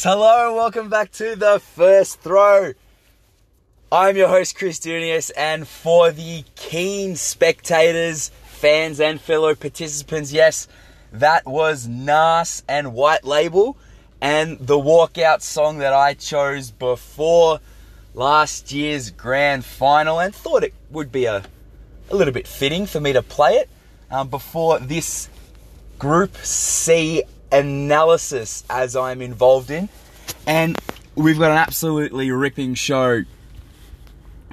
Yes, hello, and welcome back to the first throw. I'm your host, Chris Dunius, and for the keen spectators, fans, and fellow participants, yes, that was Nas and White Label, and the walkout song that I chose before last year's grand final, and thought it would be a, a little bit fitting for me to play it um, before this Group C analysis as I'm involved in. And we've got an absolutely ripping show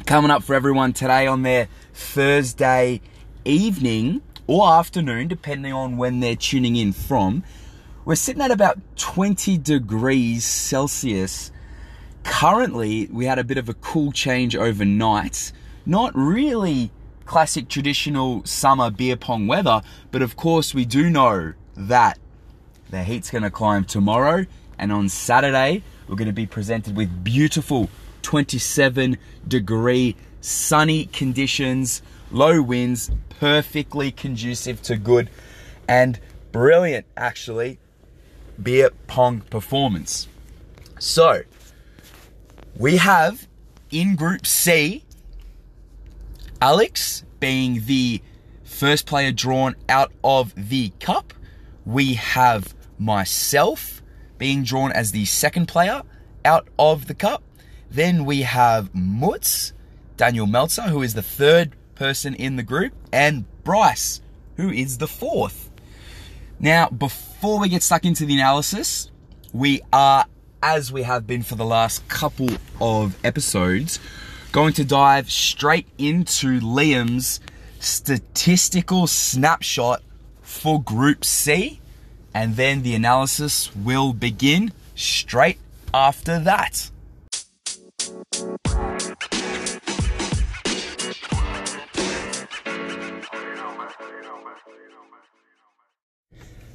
coming up for everyone today on their Thursday evening or afternoon, depending on when they're tuning in from. We're sitting at about 20 degrees Celsius. Currently, we had a bit of a cool change overnight. Not really classic traditional summer beer pong weather, but of course, we do know that the heat's going to climb tomorrow, and on Saturday, we're going to be presented with beautiful 27 degree sunny conditions, low winds, perfectly conducive to good and brilliant, actually, beer pong performance. So, we have in Group C, Alex being the first player drawn out of the cup. We have myself being drawn as the second player out of the cup. Then we have Muts, Daniel Meltzer, who is the third person in the group, and Bryce, who is the fourth. Now, before we get stuck into the analysis, we are, as we have been for the last couple of episodes, going to dive straight into Liam's statistical snapshot for Group C and then the analysis will begin straight after that.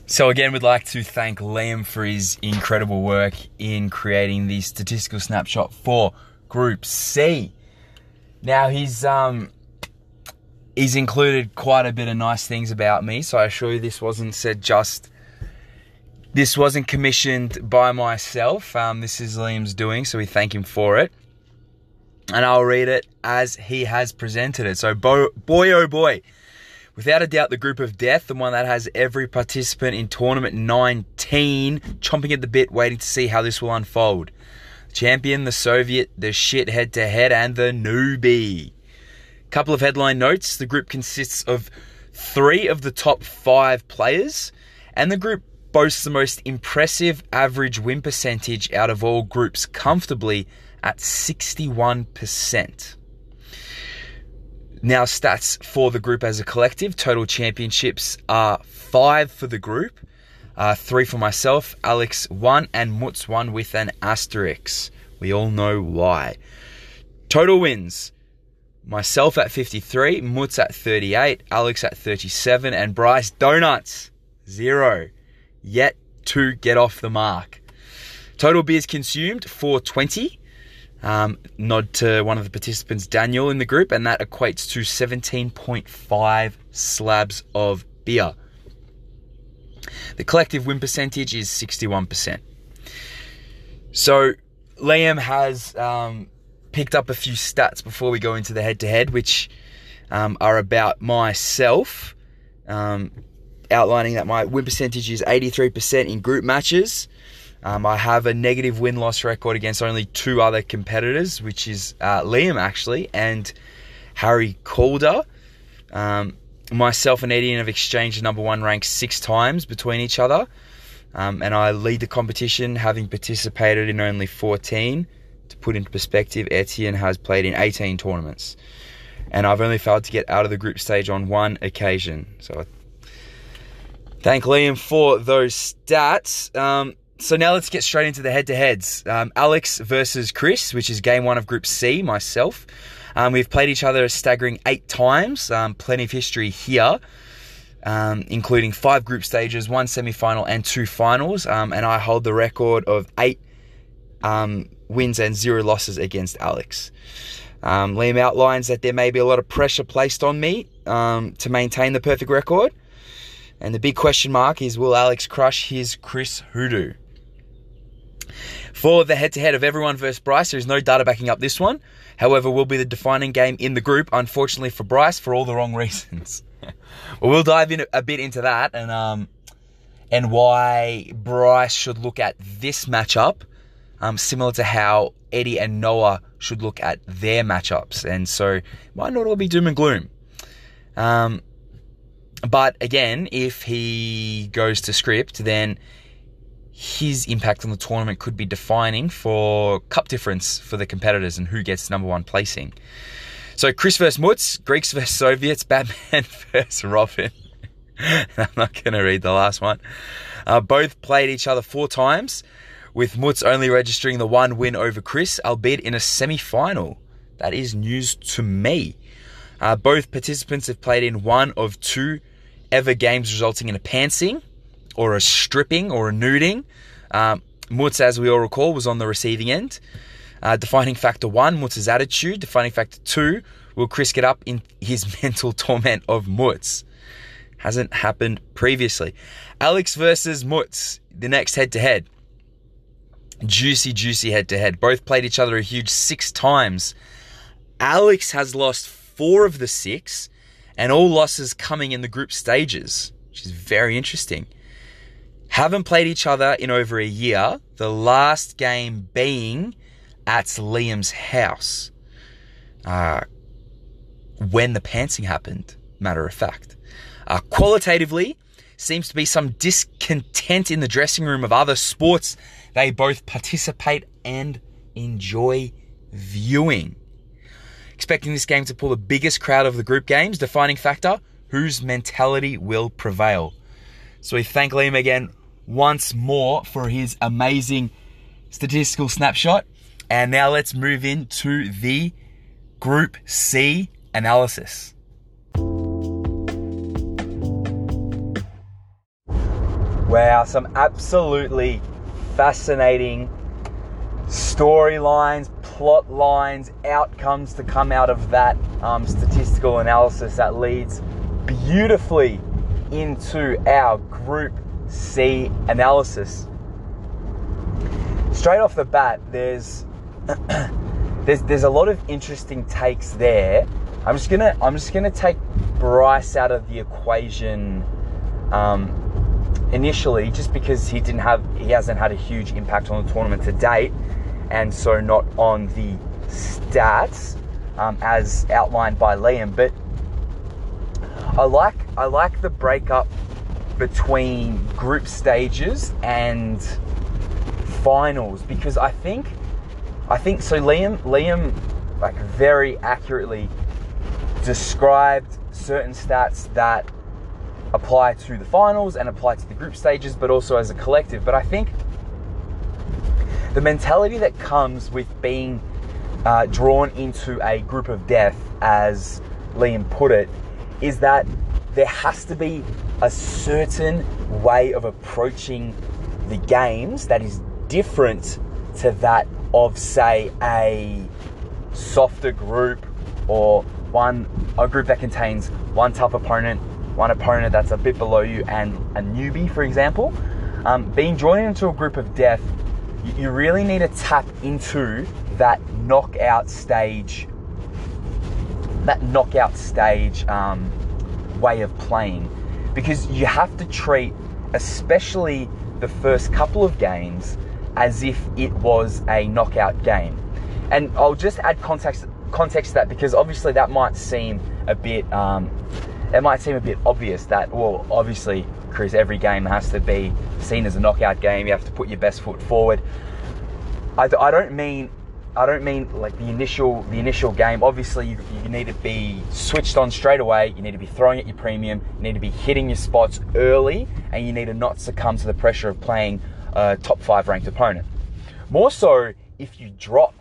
So, again, we'd like to thank Liam for his incredible work in creating the statistical snapshot for Group C. Now, he's um, he's included quite a bit of nice things about me, so I assure you this wasn't said just this wasn't commissioned by myself. Um, this is Liam's doing, so we thank him for it. And I'll read it as he has presented it. So, bo- boy, oh boy, without a doubt, the group of death, the one that has every participant in tournament 19 chomping at the bit, waiting to see how this will unfold. Champion, the Soviet, the shit head to head, and the newbie. Couple of headline notes the group consists of three of the top five players, and the group boasts the most impressive average win percentage out of all groups comfortably at 61%. Now, stats for the group as a collective total championships are five for the group, uh, three for myself, Alex one, and Muts one with an asterisk. We all know why. Total wins myself at 53, Muts at 38, Alex at 37, and Bryce Donuts zero yet to get off the mark. Total beers consumed 420. Um, nod to one of the participants, Daniel, in the group, and that equates to 17.5 slabs of beer. The collective win percentage is 61%. So, Liam has um, picked up a few stats before we go into the head to head, which um, are about myself. Um, outlining that my win percentage is 83% in group matches. Um, I have a negative win loss record against only two other competitors, which is uh, Liam actually and Harry Calder. Um, myself and Etienne have exchanged number one rank six times between each other. Um, and I lead the competition having participated in only 14. To put into perspective, Etienne has played in 18 tournaments. And I've only failed to get out of the group stage on one occasion. So Thank Liam for those stats. Um, so now let's get straight into the head-to-heads. Um, Alex versus Chris, which is game one of Group C. Myself, um, we've played each other a staggering eight times. Um, plenty of history here, um, including five group stages, one semi-final, and two finals. Um, and I hold the record of eight wins and zero losses against Alex. Liam outlines that there may be a lot of pressure placed on me to maintain the perfect record. And the big question mark is will Alex crush his Chris Hoodoo? For the head to head of everyone versus Bryce, there is no data backing up this one. However, will be the defining game in the group, unfortunately for Bryce, for all the wrong reasons. well, we'll dive in a bit into that and um, and why Bryce should look at this matchup, um, similar to how Eddie and Noah should look at their matchups. And so, might not all be doom and gloom. Um, but again, if he goes to script, then his impact on the tournament could be defining for cup difference for the competitors and who gets number one placing. So Chris versus Muts, Greeks versus Soviets, Batman versus Robin. I'm not going to read the last one. Uh, both played each other four times, with Muts only registering the one win over Chris, albeit in a semi final. That is news to me. Uh, both participants have played in one of two ever games resulting in a pantsing or a stripping or a nuding. Um, Muts, as we all recall, was on the receiving end. Uh, defining factor one, Muts's attitude. Defining factor two, will Chris get up in his mental torment of Muts? Hasn't happened previously. Alex versus Muts, the next head to head. Juicy, juicy head to head. Both played each other a huge six times. Alex has lost four of the six, and all losses coming in the group stages, which is very interesting. Haven't played each other in over a year, the last game being at Liam's house. Uh, when the pantsing happened, matter of fact. Uh, qualitatively, seems to be some discontent in the dressing room of other sports they both participate and enjoy viewing. Expecting this game to pull the biggest crowd of the group games, defining factor whose mentality will prevail. So we thank Liam again once more for his amazing statistical snapshot. And now let's move into the Group C analysis. Wow, some absolutely fascinating storylines, plot lines, outcomes to come out of that um, statistical analysis that leads beautifully into our Group C analysis. Straight off the bat, there's there's there's a lot of interesting takes there. I'm just gonna I'm just gonna take Bryce out of the equation um, initially, just because he didn't have he hasn't had a huge impact on the tournament to date, and so not on the stats um, as outlined by Liam. But I like I like the breakup between group stages and finals because I think I think so. Liam Liam like very accurately described certain stats that apply to the finals and apply to the group stages, but also as a collective. But I think the mentality that comes with being uh, drawn into a group of death, as Liam put it, is that there has to be a certain way of approaching the games that is different to that of, say, a softer group or one a group that contains one tough opponent one opponent that's a bit below you and a newbie, for example, um, being drawn into a group of death, you, really need to tap into that knockout stage, that knockout stage um, way of playing, because you have to treat, especially the first couple of games, as if it was a knockout game. And I'll just add context context to that because obviously that might seem a bit um, it might seem a bit obvious that, well, obviously, Chris, every game has to be seen as a knockout game. You have to put your best foot forward. I, I don't mean I don't mean like the initial the initial game. Obviously, you, you need to be switched on straight away. You need to be throwing at your premium. You need to be hitting your spots early, and you need to not succumb to the pressure of playing a top five ranked opponent. More so if you drop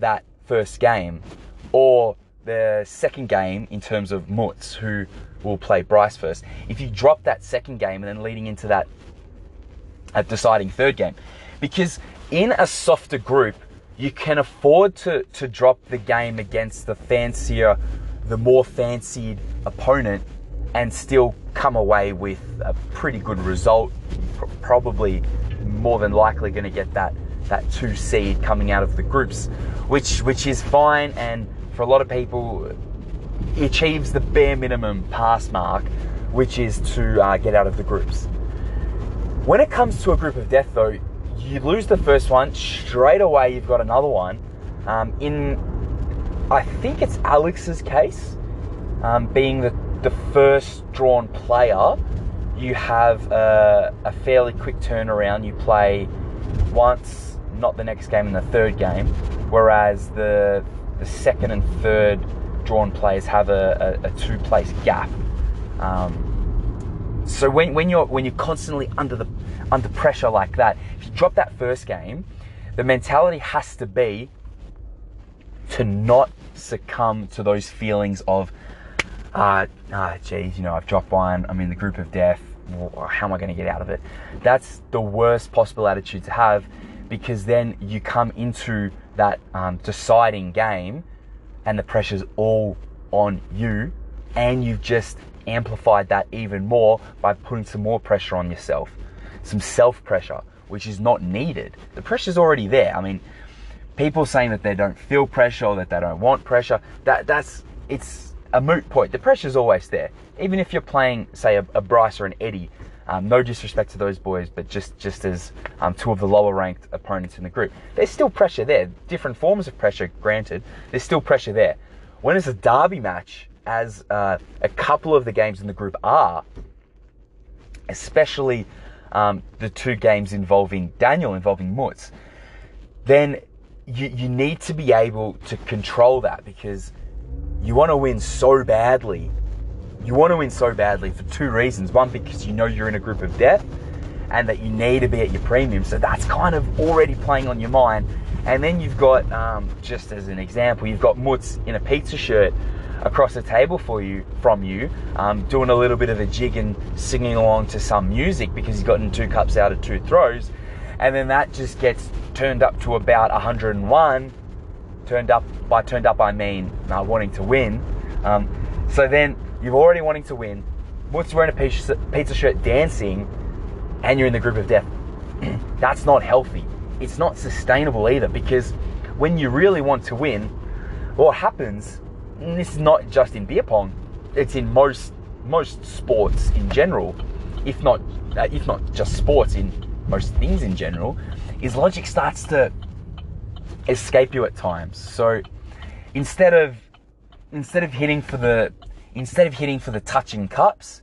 that first game, or the second game in terms of Muts, who will play Bryce first. If you drop that second game and then leading into that deciding third game, because in a softer group, you can afford to, to drop the game against the fancier, the more fancied opponent and still come away with a pretty good result. Probably more than likely going to get that that two seed coming out of the groups, which which is fine and for a lot of people achieves the bare minimum pass mark, which is to uh, get out of the groups. When it comes to a group of death, though, you lose the first one straight away. You've got another one. Um, in, I think it's Alex's case, um, being the the first drawn player, you have a, a fairly quick turnaround. You play once, not the next game, in the third game, whereas the the second and third drawn players have a, a, a two place gap. Um, so when, when you're when you're constantly under the under pressure like that, if you drop that first game, the mentality has to be to not succumb to those feelings of uh, ah, geez, you know, I've dropped one, I'm in the group of death, how am I going to get out of it? That's the worst possible attitude to have because then you come into that um, deciding game and the pressure's all on you, and you've just amplified that even more by putting some more pressure on yourself, some self pressure, which is not needed. The pressure's already there. I mean, people saying that they don't feel pressure or that they don't want pressure, that that's it's a moot point. The pressure's always there. Even if you're playing, say, a, a Bryce or an Eddie, um, no disrespect to those boys, but just just as um, two of the lower ranked opponents in the group, there's still pressure there. Different forms of pressure, granted. There's still pressure there. When it's a derby match, as uh, a couple of the games in the group are, especially um, the two games involving Daniel, involving Muts, then you, you need to be able to control that because you want to win so badly you want to win so badly for two reasons. One, because you know you're in a group of death and that you need to be at your premium. So that's kind of already playing on your mind. And then you've got, um, just as an example, you've got Muts in a pizza shirt across the table for you from you, um, doing a little bit of a jig and singing along to some music because he's gotten two cups out of two throws. And then that just gets turned up to about 101. Turned up by turned up, I mean uh, wanting to win. Um, so then you're already wanting to win. What's wearing a pizza, shirt dancing, and you're in the group of death. That's not healthy. It's not sustainable either because when you really want to win, what happens, this is not just in beer pong, it's in most most sports in general, if not uh, if not just sports in most things in general, is logic starts to escape you at times. So instead of instead of hitting for the instead of hitting for the touching cups,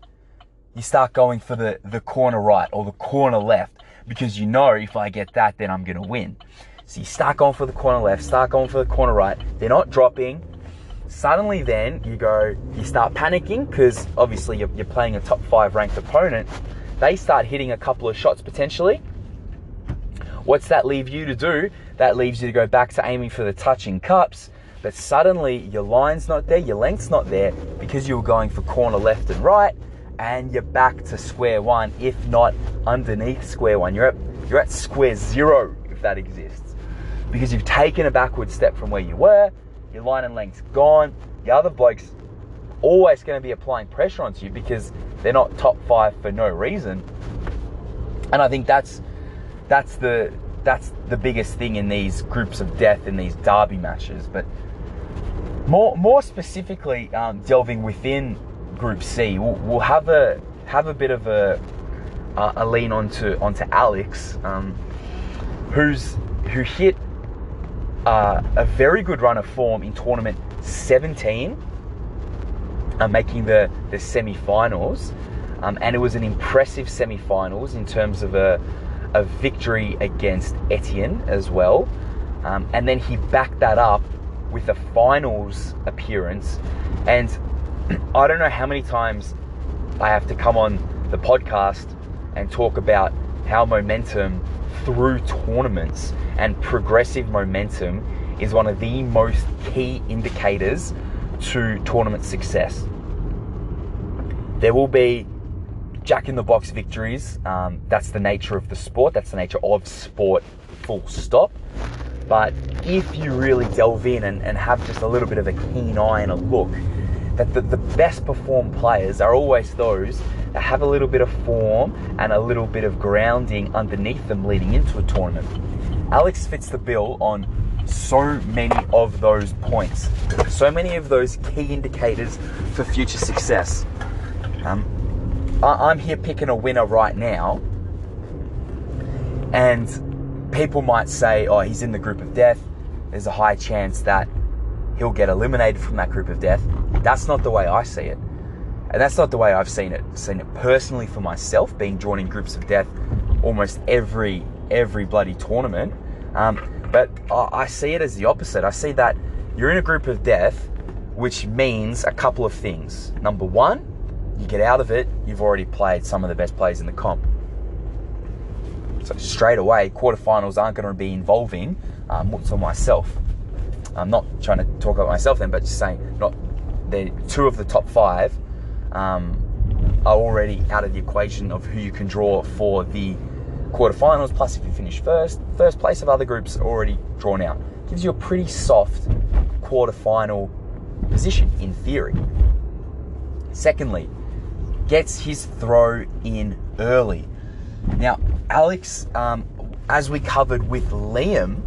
you start going for the, the corner right or the corner left because you know if I get that, then I'm going to win. So you start going for the corner left, start going for the corner right. They're not dropping. Suddenly, then you go, you start panicking because obviously you're, you're playing a top five ranked opponent. They start hitting a couple of shots potentially. What's that leave you to do? That leaves you to go back to aiming for the touching cups but suddenly your line's not there, your length's not there because you were going for corner left and right, and you're back to square one, if not underneath square one. You're at you're at square zero if that exists. Because you've taken a backward step from where you were, your line and length's gone, the other bloke's always going to be applying pressure onto you because they're not top five for no reason. And I think that's that's the that's the biggest thing in these groups of death in these derby matches. But more, more specifically, um, delving within Group C, we'll, we'll, have a have a bit of a a lean onto onto Alex, um, who's who hit uh, a very good run of form in tournament 17, uh, making the the semi-finals, um, and it was an impressive semi-finals in terms of a a victory against Etienne as well, um, and then he backed that up with a finals appearance. And I don't know how many times I have to come on the podcast and talk about how momentum through tournaments and progressive momentum is one of the most key indicators to tournament success. There will be jack in the box victories. Um, that's the nature of the sport, that's the nature of sport, full stop. But if you really delve in and, and have just a little bit of a keen eye and a look, that the, the best performed players are always those that have a little bit of form and a little bit of grounding underneath them leading into a tournament. Alex fits the bill on so many of those points, so many of those key indicators for future success. Um, I- I'm here picking a winner right now, and people might say, oh, he's in the group of death. There's a high chance that he'll get eliminated from that group of death. That's not the way I see it. And that's not the way I've seen it. Seen it personally for myself, being drawn in groups of death almost every every bloody tournament. Um, but I, I see it as the opposite. I see that you're in a group of death, which means a couple of things. Number one, you get out of it, you've already played some of the best players in the comp. So straight away, quarterfinals aren't going to be involving um, Muts or myself. I'm not trying to talk about myself then, but just saying, not the two of the top five um, are already out of the equation of who you can draw for the quarterfinals. Plus, if you finish first, first place of other groups are already drawn out. Gives you a pretty soft quarterfinal position in theory. Secondly, gets his throw in early. Now, Alex, um, as we covered with Liam,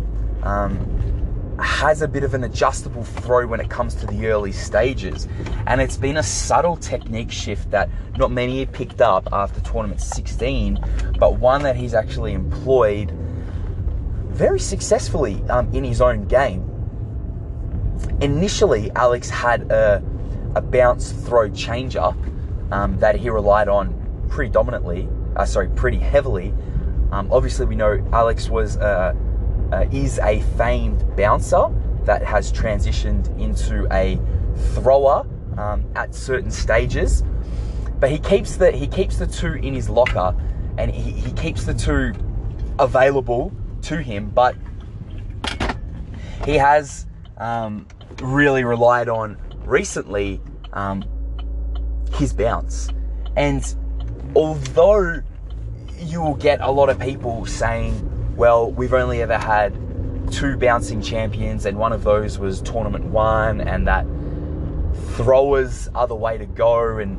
um, has a bit of an adjustable throw when it comes to the early stages. And it's been a subtle technique shift that not many have picked up after tournament 16, but one that he's actually employed very successfully um, in his own game. Initially, Alex had a, a bounce throw change up um, that he relied on predominantly, uh, sorry, pretty heavily. Um, obviously, we know Alex was. Uh, uh, is a famed bouncer that has transitioned into a thrower um, at certain stages. But he keeps the he keeps the two in his locker, and he, he keeps the two available to him. But he has um, really relied on recently um, his bounce, and although you will get a lot of people saying well, we've only ever had two bouncing champions, and one of those was tournament one, and that throwers are the way to go, and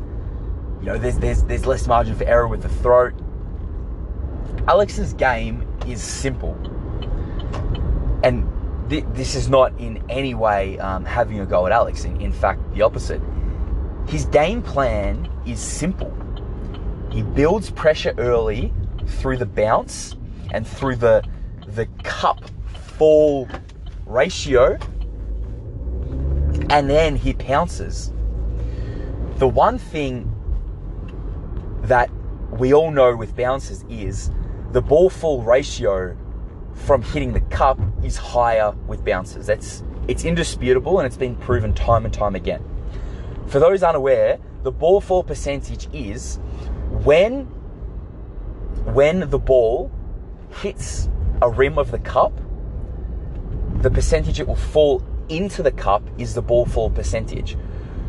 you know, there's there's there's less margin for error with the throat. Alex's game is simple, and th- this is not in any way um, having a go at Alex. In, in fact, the opposite. His game plan is simple. He builds pressure early through the bounce and through the the cup fall ratio and then he pounces. The one thing that we all know with bounces is the ball fall ratio from hitting the cup is higher with bounces. That's it's indisputable and it's been proven time and time again. For those unaware, the ball fall percentage is when when the ball hits a rim of the cup, the percentage it will fall into the cup is the ball fall percentage.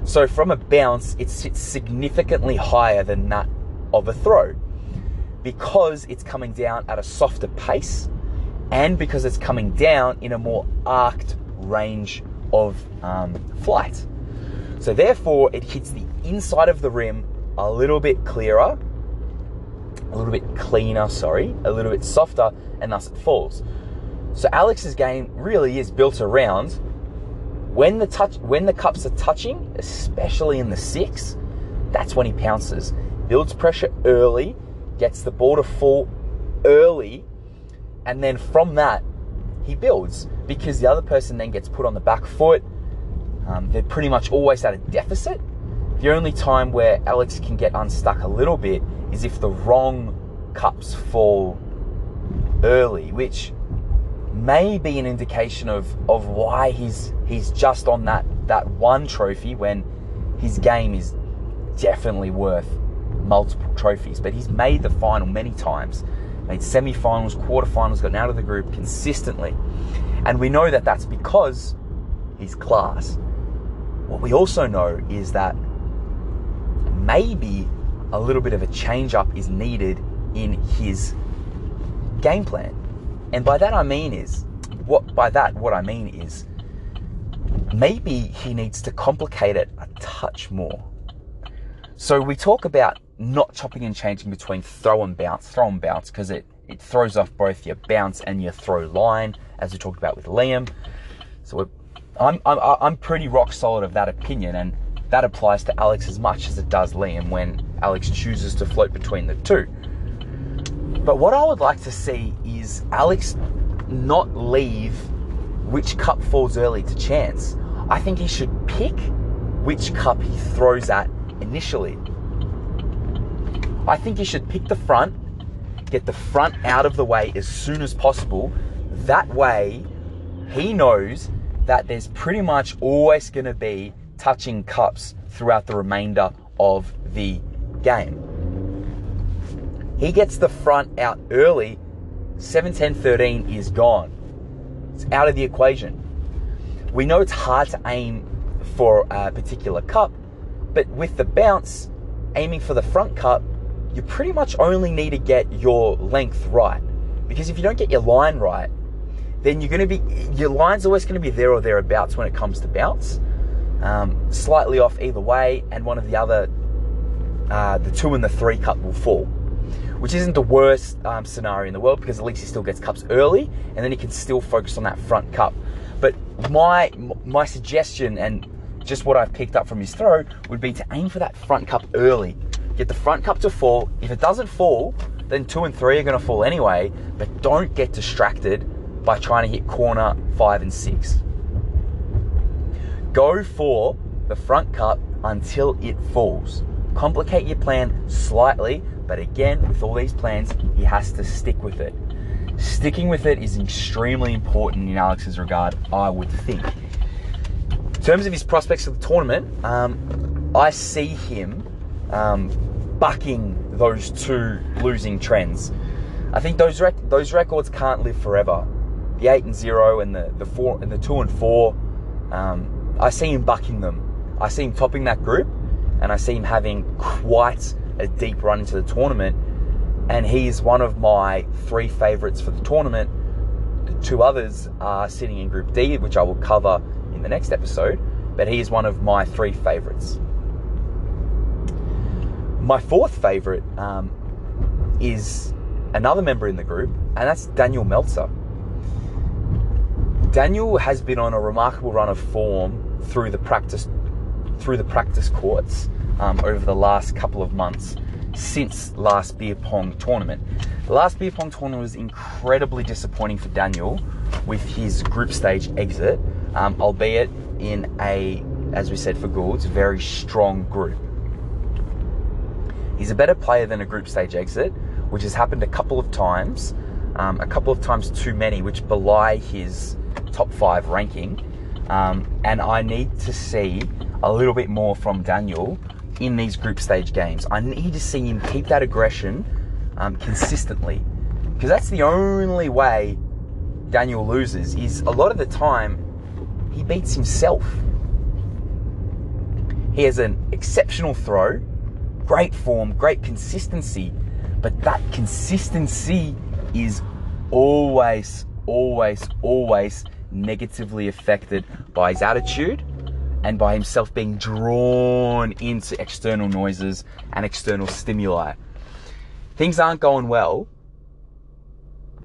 So from a bounce, it sits significantly higher than that of a throw because it's coming down at a softer pace and because it's coming down in a more arced range of um, flight. So therefore, it hits the inside of the rim a little bit clearer a little bit cleaner, sorry, a little bit softer, and thus it falls. So Alex's game really is built around when the touch when the cups are touching, especially in the six, that's when he pounces. Builds pressure early, gets the ball to fall early, and then from that, he builds because the other person then gets put on the back foot. Um, they're pretty much always at a deficit. The only time where Alex can get unstuck a little bit is if the wrong cups fall early, which may be an indication of, of why he's he's just on that, that one trophy when his game is definitely worth multiple trophies. But he's made the final many times, made semi-finals, quarterfinals, gotten out of the group consistently, and we know that that's because he's class. What we also know is that maybe a little bit of a change up is needed in his game plan. And by that I mean is what by that what I mean is maybe he needs to complicate it a touch more. So we talk about not chopping and changing between throw and bounce, throw and bounce because it it throws off both your bounce and your throw line, as we talked about with Liam. So I'm, I'm, I'm pretty rock solid of that opinion, and that applies to Alex as much as it does Liam when Alex chooses to float between the two. But what I would like to see is Alex not leave which cup falls early to chance. I think he should pick which cup he throws at initially. I think he should pick the front, get the front out of the way as soon as possible. That way, he knows that there's pretty much always going to be touching cups throughout the remainder of the game. He gets the front out early, 7 10 13 is gone. It's out of the equation. We know it's hard to aim for a particular cup, but with the bounce, aiming for the front cup, you pretty much only need to get your length right. Because if you don't get your line right, then you're going to be, your line's always going to be there or thereabouts when it comes to bounce. Um, slightly off either way, and one of the other, uh, the two and the three cup will fall which isn't the worst um, scenario in the world because at least he still gets cups early and then he can still focus on that front cup. But my my suggestion and just what I've picked up from his throw would be to aim for that front cup early. Get the front cup to fall. If it doesn't fall, then two and three are going to fall anyway. But don't get distracted by trying to hit corner five and six. Go for the front cup until it falls. Complicate your plan slightly but again, with all these plans, he has to stick with it. Sticking with it is extremely important in Alex's regard, I would think. In terms of his prospects for the tournament, um, I see him um, bucking those two losing trends. I think those rec- those records can't live forever. The eight and zero and the the four and the two and four. Um, I see him bucking them. I see him topping that group, and I see him having quite a deep run into the tournament. And he's one of my three favourites for the tournament. The two others are sitting in Group D, which I will cover in the next episode. But he is one of my three favourites. My fourth favourite um, is another member in the group, and that's Daniel Meltzer. Daniel has been on a remarkable run of form through the practice through the practice courts um, over the last couple of months since last beer pong tournament. The last beer pong tournament was incredibly disappointing for Daniel with his group stage exit, um, albeit in a, as we said for Goulds, very strong group. He's a better player than a group stage exit, which has happened a couple of times, um, a couple of times too many, which belie his top five ranking. Um, and I need to see a little bit more from Daniel in these group stage games. I need to see him keep that aggression um, consistently because that's the only way Daniel loses. Is a lot of the time he beats himself. He has an exceptional throw, great form, great consistency, but that consistency is always, always, always negatively affected by his attitude and by himself being drawn into external noises and external stimuli. Things aren't going well.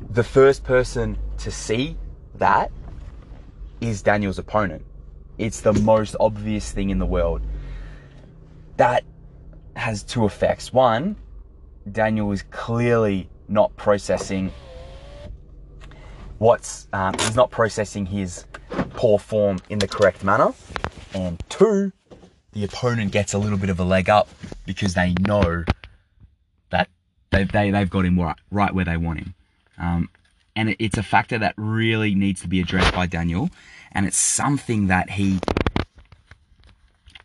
The first person to see that is Daniel's opponent. It's the most obvious thing in the world. That has two effects. One, Daniel is clearly not processing what's um, he's not processing his poor form in the correct manner and two, the opponent gets a little bit of a leg up because they know that they, they, they've got him right, right where they want him. Um, and it, it's a factor that really needs to be addressed by Daniel, and it's something that he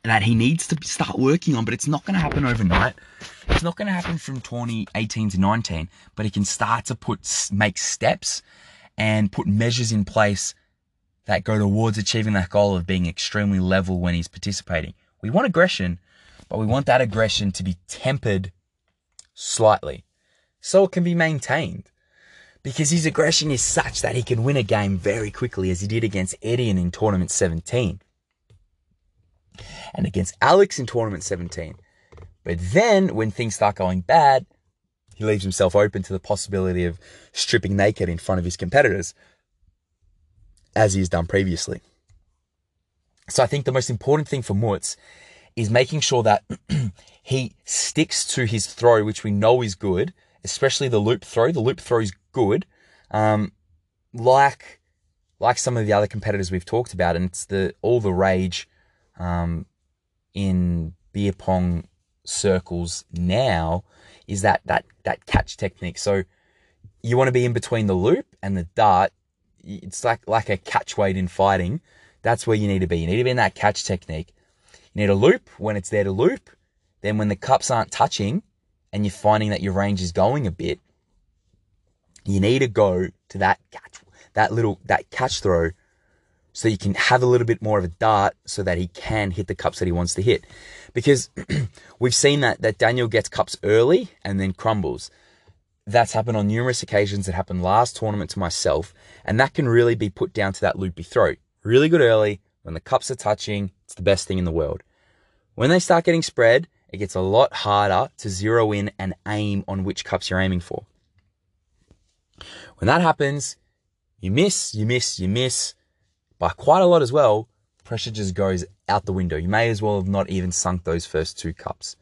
that he needs to start working on, but it's not going to happen overnight. It's not going to happen from 2018 to 19, but he can start to put make steps and put measures in place that go towards achieving that goal of being extremely level when he's participating. We want aggression, but we want that aggression to be tempered slightly so it can be maintained. Because his aggression is such that he can win a game very quickly, as he did against Etienne in tournament 17 and against Alex in tournament 17. But then when things start going bad, he leaves himself open to the possibility of stripping naked in front of his competitors, as he's done previously. So I think the most important thing for Muts is making sure that he sticks to his throw, which we know is good, especially the loop throw. The loop throw is good, um, like like some of the other competitors we've talked about, and it's the all the rage um, in beer pong circles now is that that that catch technique. So you want to be in between the loop and the dart. It's like like a catch weight in fighting. That's where you need to be. You need to be in that catch technique. You need a loop when it's there to loop. Then when the cups aren't touching and you're finding that your range is going a bit, you need to go to that catch, that little, that catch throw so you can have a little bit more of a dart so that he can hit the cups that he wants to hit. Because we've seen that, that Daniel gets cups early and then crumbles. That's happened on numerous occasions. It happened last tournament to myself. And that can really be put down to that loopy throw. Really good early. When the cups are touching, it's the best thing in the world. When they start getting spread, it gets a lot harder to zero in and aim on which cups you're aiming for. When that happens, you miss, you miss, you miss by quite a lot as well. Pressure just goes out the window. You may as well have not even sunk those first two cups.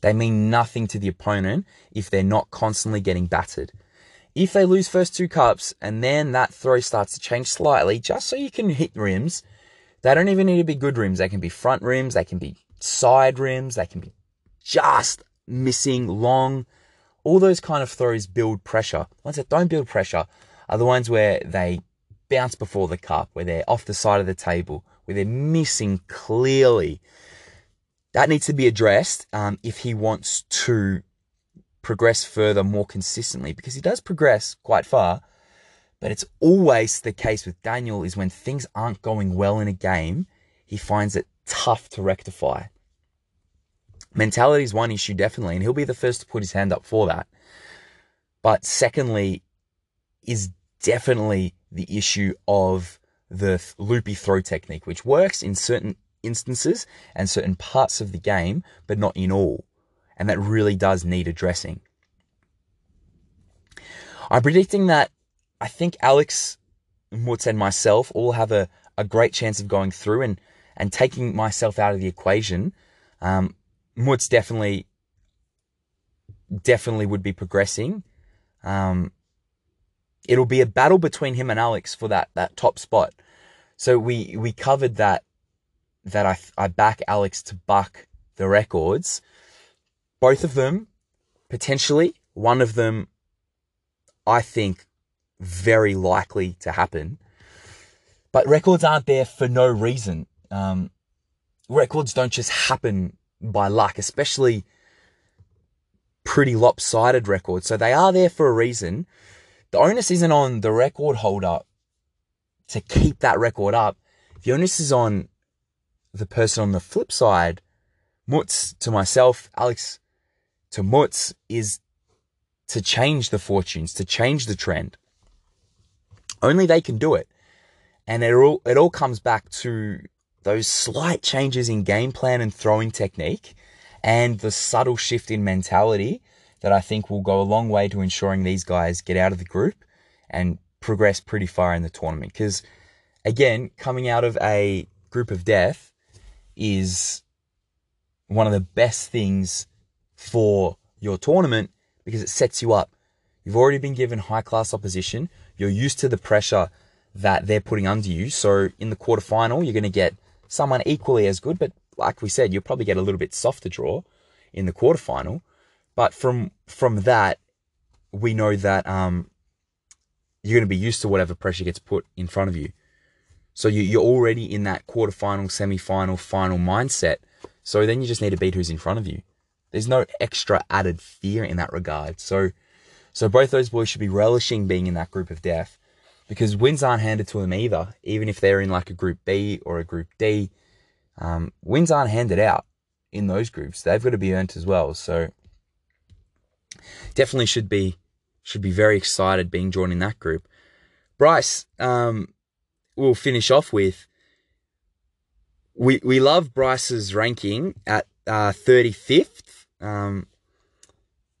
They mean nothing to the opponent if they're not constantly getting battered. If they lose first two cups and then that throw starts to change slightly, just so you can hit rims, they don't even need to be good rims. They can be front rims, they can be side rims, they can be just missing long. All those kind of throws build pressure. Ones that don't build pressure are the ones where they bounce before the cup, where they're off the side of the table, where they're missing clearly. That needs to be addressed um, if he wants to progress further more consistently, because he does progress quite far. But it's always the case with Daniel is when things aren't going well in a game, he finds it tough to rectify. Mentality is one issue, definitely, and he'll be the first to put his hand up for that. But secondly, is definitely the issue of the loopy throw technique, which works in certain instances and certain parts of the game, but not in all. And that really does need addressing. I'm predicting that I think Alex Muts and myself all have a, a great chance of going through and, and taking myself out of the equation. Um, Muts definitely, definitely would be progressing. Um, it'll be a battle between him and Alex for that, that top spot. So we, we covered that, that I, I back Alex to buck the records. Both of them, potentially, one of them, I think, very likely to happen. But records aren't there for no reason. Um, records don't just happen by luck, especially pretty lopsided records. So they are there for a reason. The onus isn't on the record holder to keep that record up. The onus is on the person on the flip side, Muts to myself, Alex to Muts, is to change the fortunes, to change the trend. Only they can do it. And it all, it all comes back to those slight changes in game plan and throwing technique and the subtle shift in mentality that I think will go a long way to ensuring these guys get out of the group and progress pretty far in the tournament. Because again, coming out of a group of death is one of the best things for your tournament because it sets you up. You've already been given high class opposition. You're used to the pressure that they're putting under you. So in the quarterfinal, you're going to get someone equally as good, but like we said, you'll probably get a little bit softer draw in the quarterfinal. But from from that, we know that um, you're going to be used to whatever pressure gets put in front of you. So you, you're already in that quarterfinal, semi-final, final mindset. So then you just need to beat who's in front of you. There's no extra added fear in that regard. So, so both those boys should be relishing being in that group of death because wins aren't handed to them either, even if they're in like a group B or a group D. Um, wins aren't handed out in those groups. They've got to be earned as well. So definitely should be should be very excited being joined in that group. Bryce, um, we'll finish off with. We we love Bryce's ranking at uh, 35th. Um,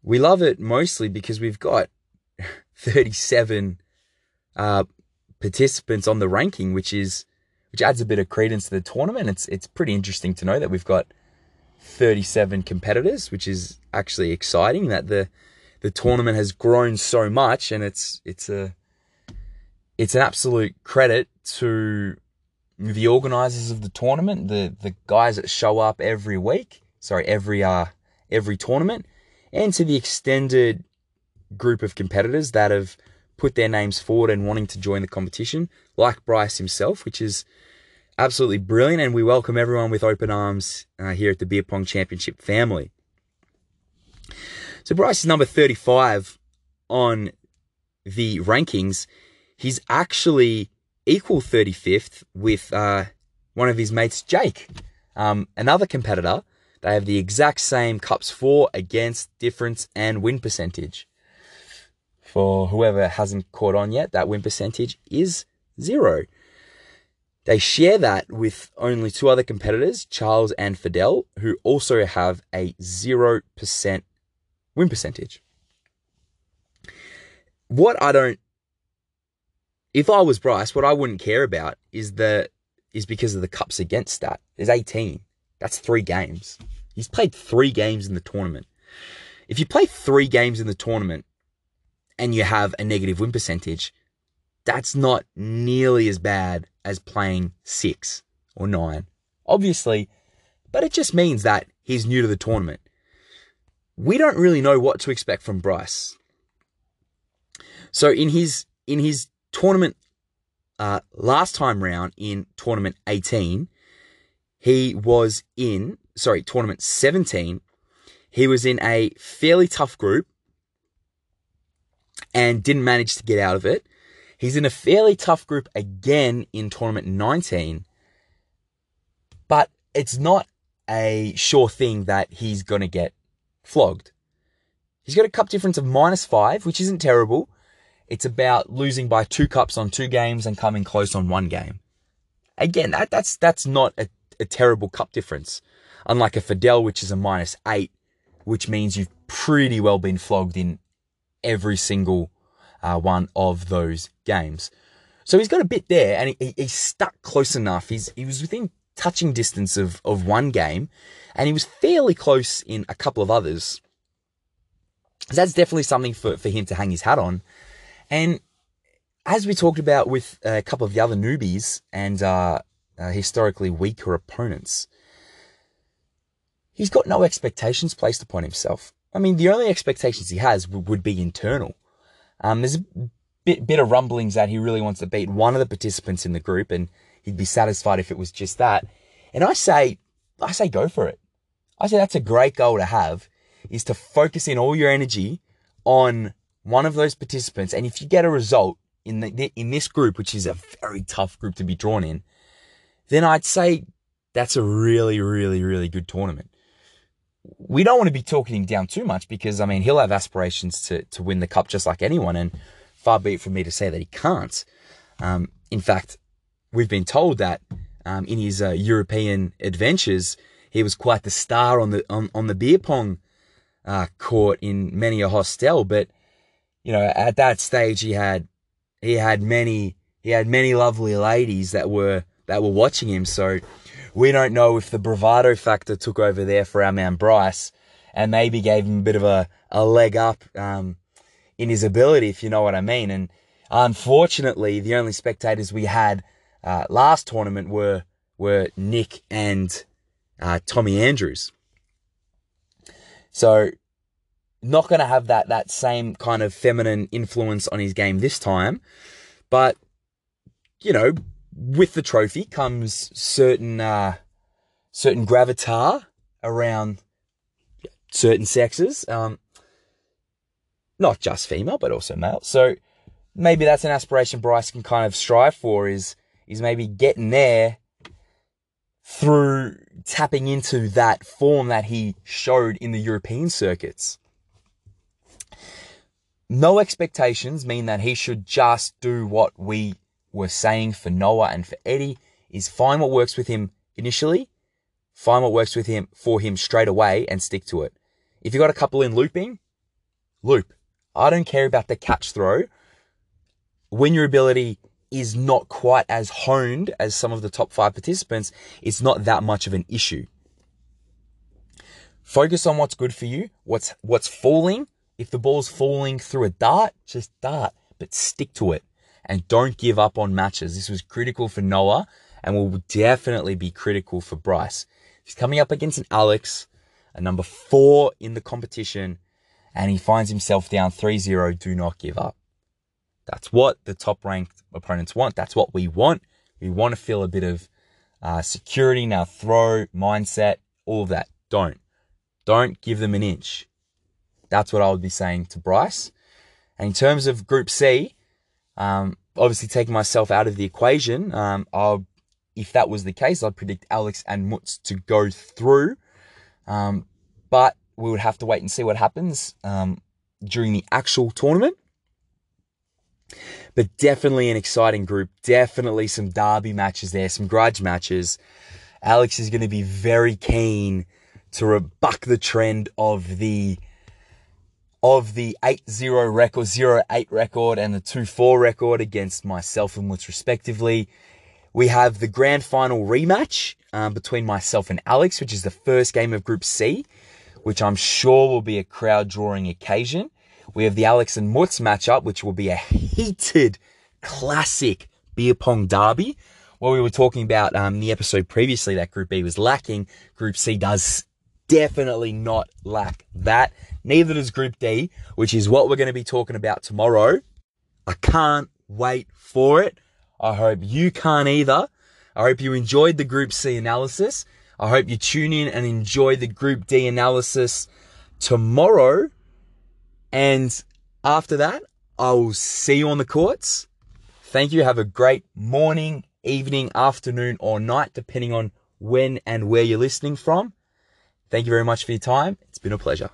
we love it mostly because we've got 37 uh, participants on the ranking, which is which adds a bit of credence to the tournament. It's it's pretty interesting to know that we've got 37 competitors, which is actually exciting that the the tournament has grown so much and it's it's a it's an absolute credit to the organizers of the tournament, the the guys that show up every week, sorry, every uh every tournament, and to the extended group of competitors that have put their names forward and wanting to join the competition, like Bryce himself, which is absolutely brilliant. And we welcome everyone with open arms uh, here at the Beer Pong Championship family. So Bryce is number 35 on the rankings. He's actually equal 35th with uh, one of his mates, Jake, um, another competitor. They have the exact same cups for, against, difference, and win percentage. For whoever hasn't caught on yet, that win percentage is zero. They share that with only two other competitors, Charles and Fidel, who also have a 0% win percentage. What I don't if I was Bryce, what I wouldn't care about is the is because of the cups against stat. There's 18. That's three games. He's played three games in the tournament. If you play three games in the tournament and you have a negative win percentage, that's not nearly as bad as playing six or nine. Obviously, but it just means that he's new to the tournament. We don't really know what to expect from Bryce. So in his in his tournament uh, last time round in tournament 18, he was in, sorry, tournament 17, he was in a fairly tough group and didn't manage to get out of it. He's in a fairly tough group again in tournament 19, but it's not a sure thing that he's going to get flogged. He's got a cup difference of minus five, which isn't terrible. It's about losing by two cups on two games and coming close on one game. Again, that, that's, that's not a, a terrible cup difference. Unlike a Fidel, which is a minus eight, which means you've pretty well been flogged in every single uh, one of those games. So he's got a bit there and he, he's stuck close enough. He's, he was within touching distance of, of one game and he was fairly close in a couple of others. That's definitely something for, for him to hang his hat on. And as we talked about with a couple of the other newbies and uh, uh, historically weaker opponents, he's got no expectations placed upon himself. I mean, the only expectations he has w- would be internal. Um, there's a bit, bit of rumblings that he really wants to beat one of the participants in the group, and he'd be satisfied if it was just that. And I say, I say, go for it. I say that's a great goal to have, is to focus in all your energy on one of those participants, and if you get a result in the, in this group, which is a very tough group to be drawn in, then I'd say that's a really, really, really good tournament. We don't want to be talking him down too much because I mean he'll have aspirations to to win the cup just like anyone, and far be it from me to say that he can't. Um, in fact, we've been told that um, in his uh, European adventures, he was quite the star on the on, on the beer pong uh, court in many a hostel, but you know, at that stage he had he had many he had many lovely ladies that were that were watching him. So we don't know if the bravado factor took over there for our man Bryce and maybe gave him a bit of a, a leg up um, in his ability, if you know what I mean. And unfortunately, the only spectators we had uh, last tournament were were Nick and uh, Tommy Andrews. So not going to have that that same kind of feminine influence on his game this time, but you know, with the trophy comes certain uh, certain gravitar around certain sexes, um, not just female but also male. So maybe that's an aspiration Bryce can kind of strive for is is maybe getting there through tapping into that form that he showed in the European circuits. No expectations mean that he should just do what we were saying for Noah and for Eddie is find what works with him initially, find what works with him for him straight away and stick to it. If you've got a couple in looping, loop. I don't care about the catch throw. When your ability is not quite as honed as some of the top five participants, it's not that much of an issue. Focus on what's good for you, what's what's falling. If the ball's falling through a dart, just dart, but stick to it and don't give up on matches. This was critical for Noah and will definitely be critical for Bryce. He's coming up against an Alex, a number four in the competition, and he finds himself down 3-0. Do not give up. That's what the top ranked opponents want. That's what we want. We want to feel a bit of uh, security now, throw, mindset, all of that. Don't. Don't give them an inch. That's what I would be saying to Bryce. And in terms of Group C, um, obviously taking myself out of the equation, um, I'll, if that was the case, I'd predict Alex and Muts to go through. Um, but we would have to wait and see what happens um, during the actual tournament. But definitely an exciting group. Definitely some derby matches there, some grudge matches. Alex is going to be very keen to rebuck the trend of the of the 8-0 record, 0-8 record and the 2-4 record against myself and Woods respectively. We have the grand final rematch um, between myself and Alex, which is the first game of Group C, which I'm sure will be a crowd drawing occasion. We have the Alex and Muts matchup, which will be a heated, classic beer pong derby. What we were talking about um, the episode previously that Group B was lacking, Group C does definitely not lack that. Neither does Group D, which is what we're going to be talking about tomorrow. I can't wait for it. I hope you can't either. I hope you enjoyed the Group C analysis. I hope you tune in and enjoy the Group D analysis tomorrow. And after that, I will see you on the courts. Thank you. Have a great morning, evening, afternoon, or night, depending on when and where you're listening from. Thank you very much for your time. It's been a pleasure.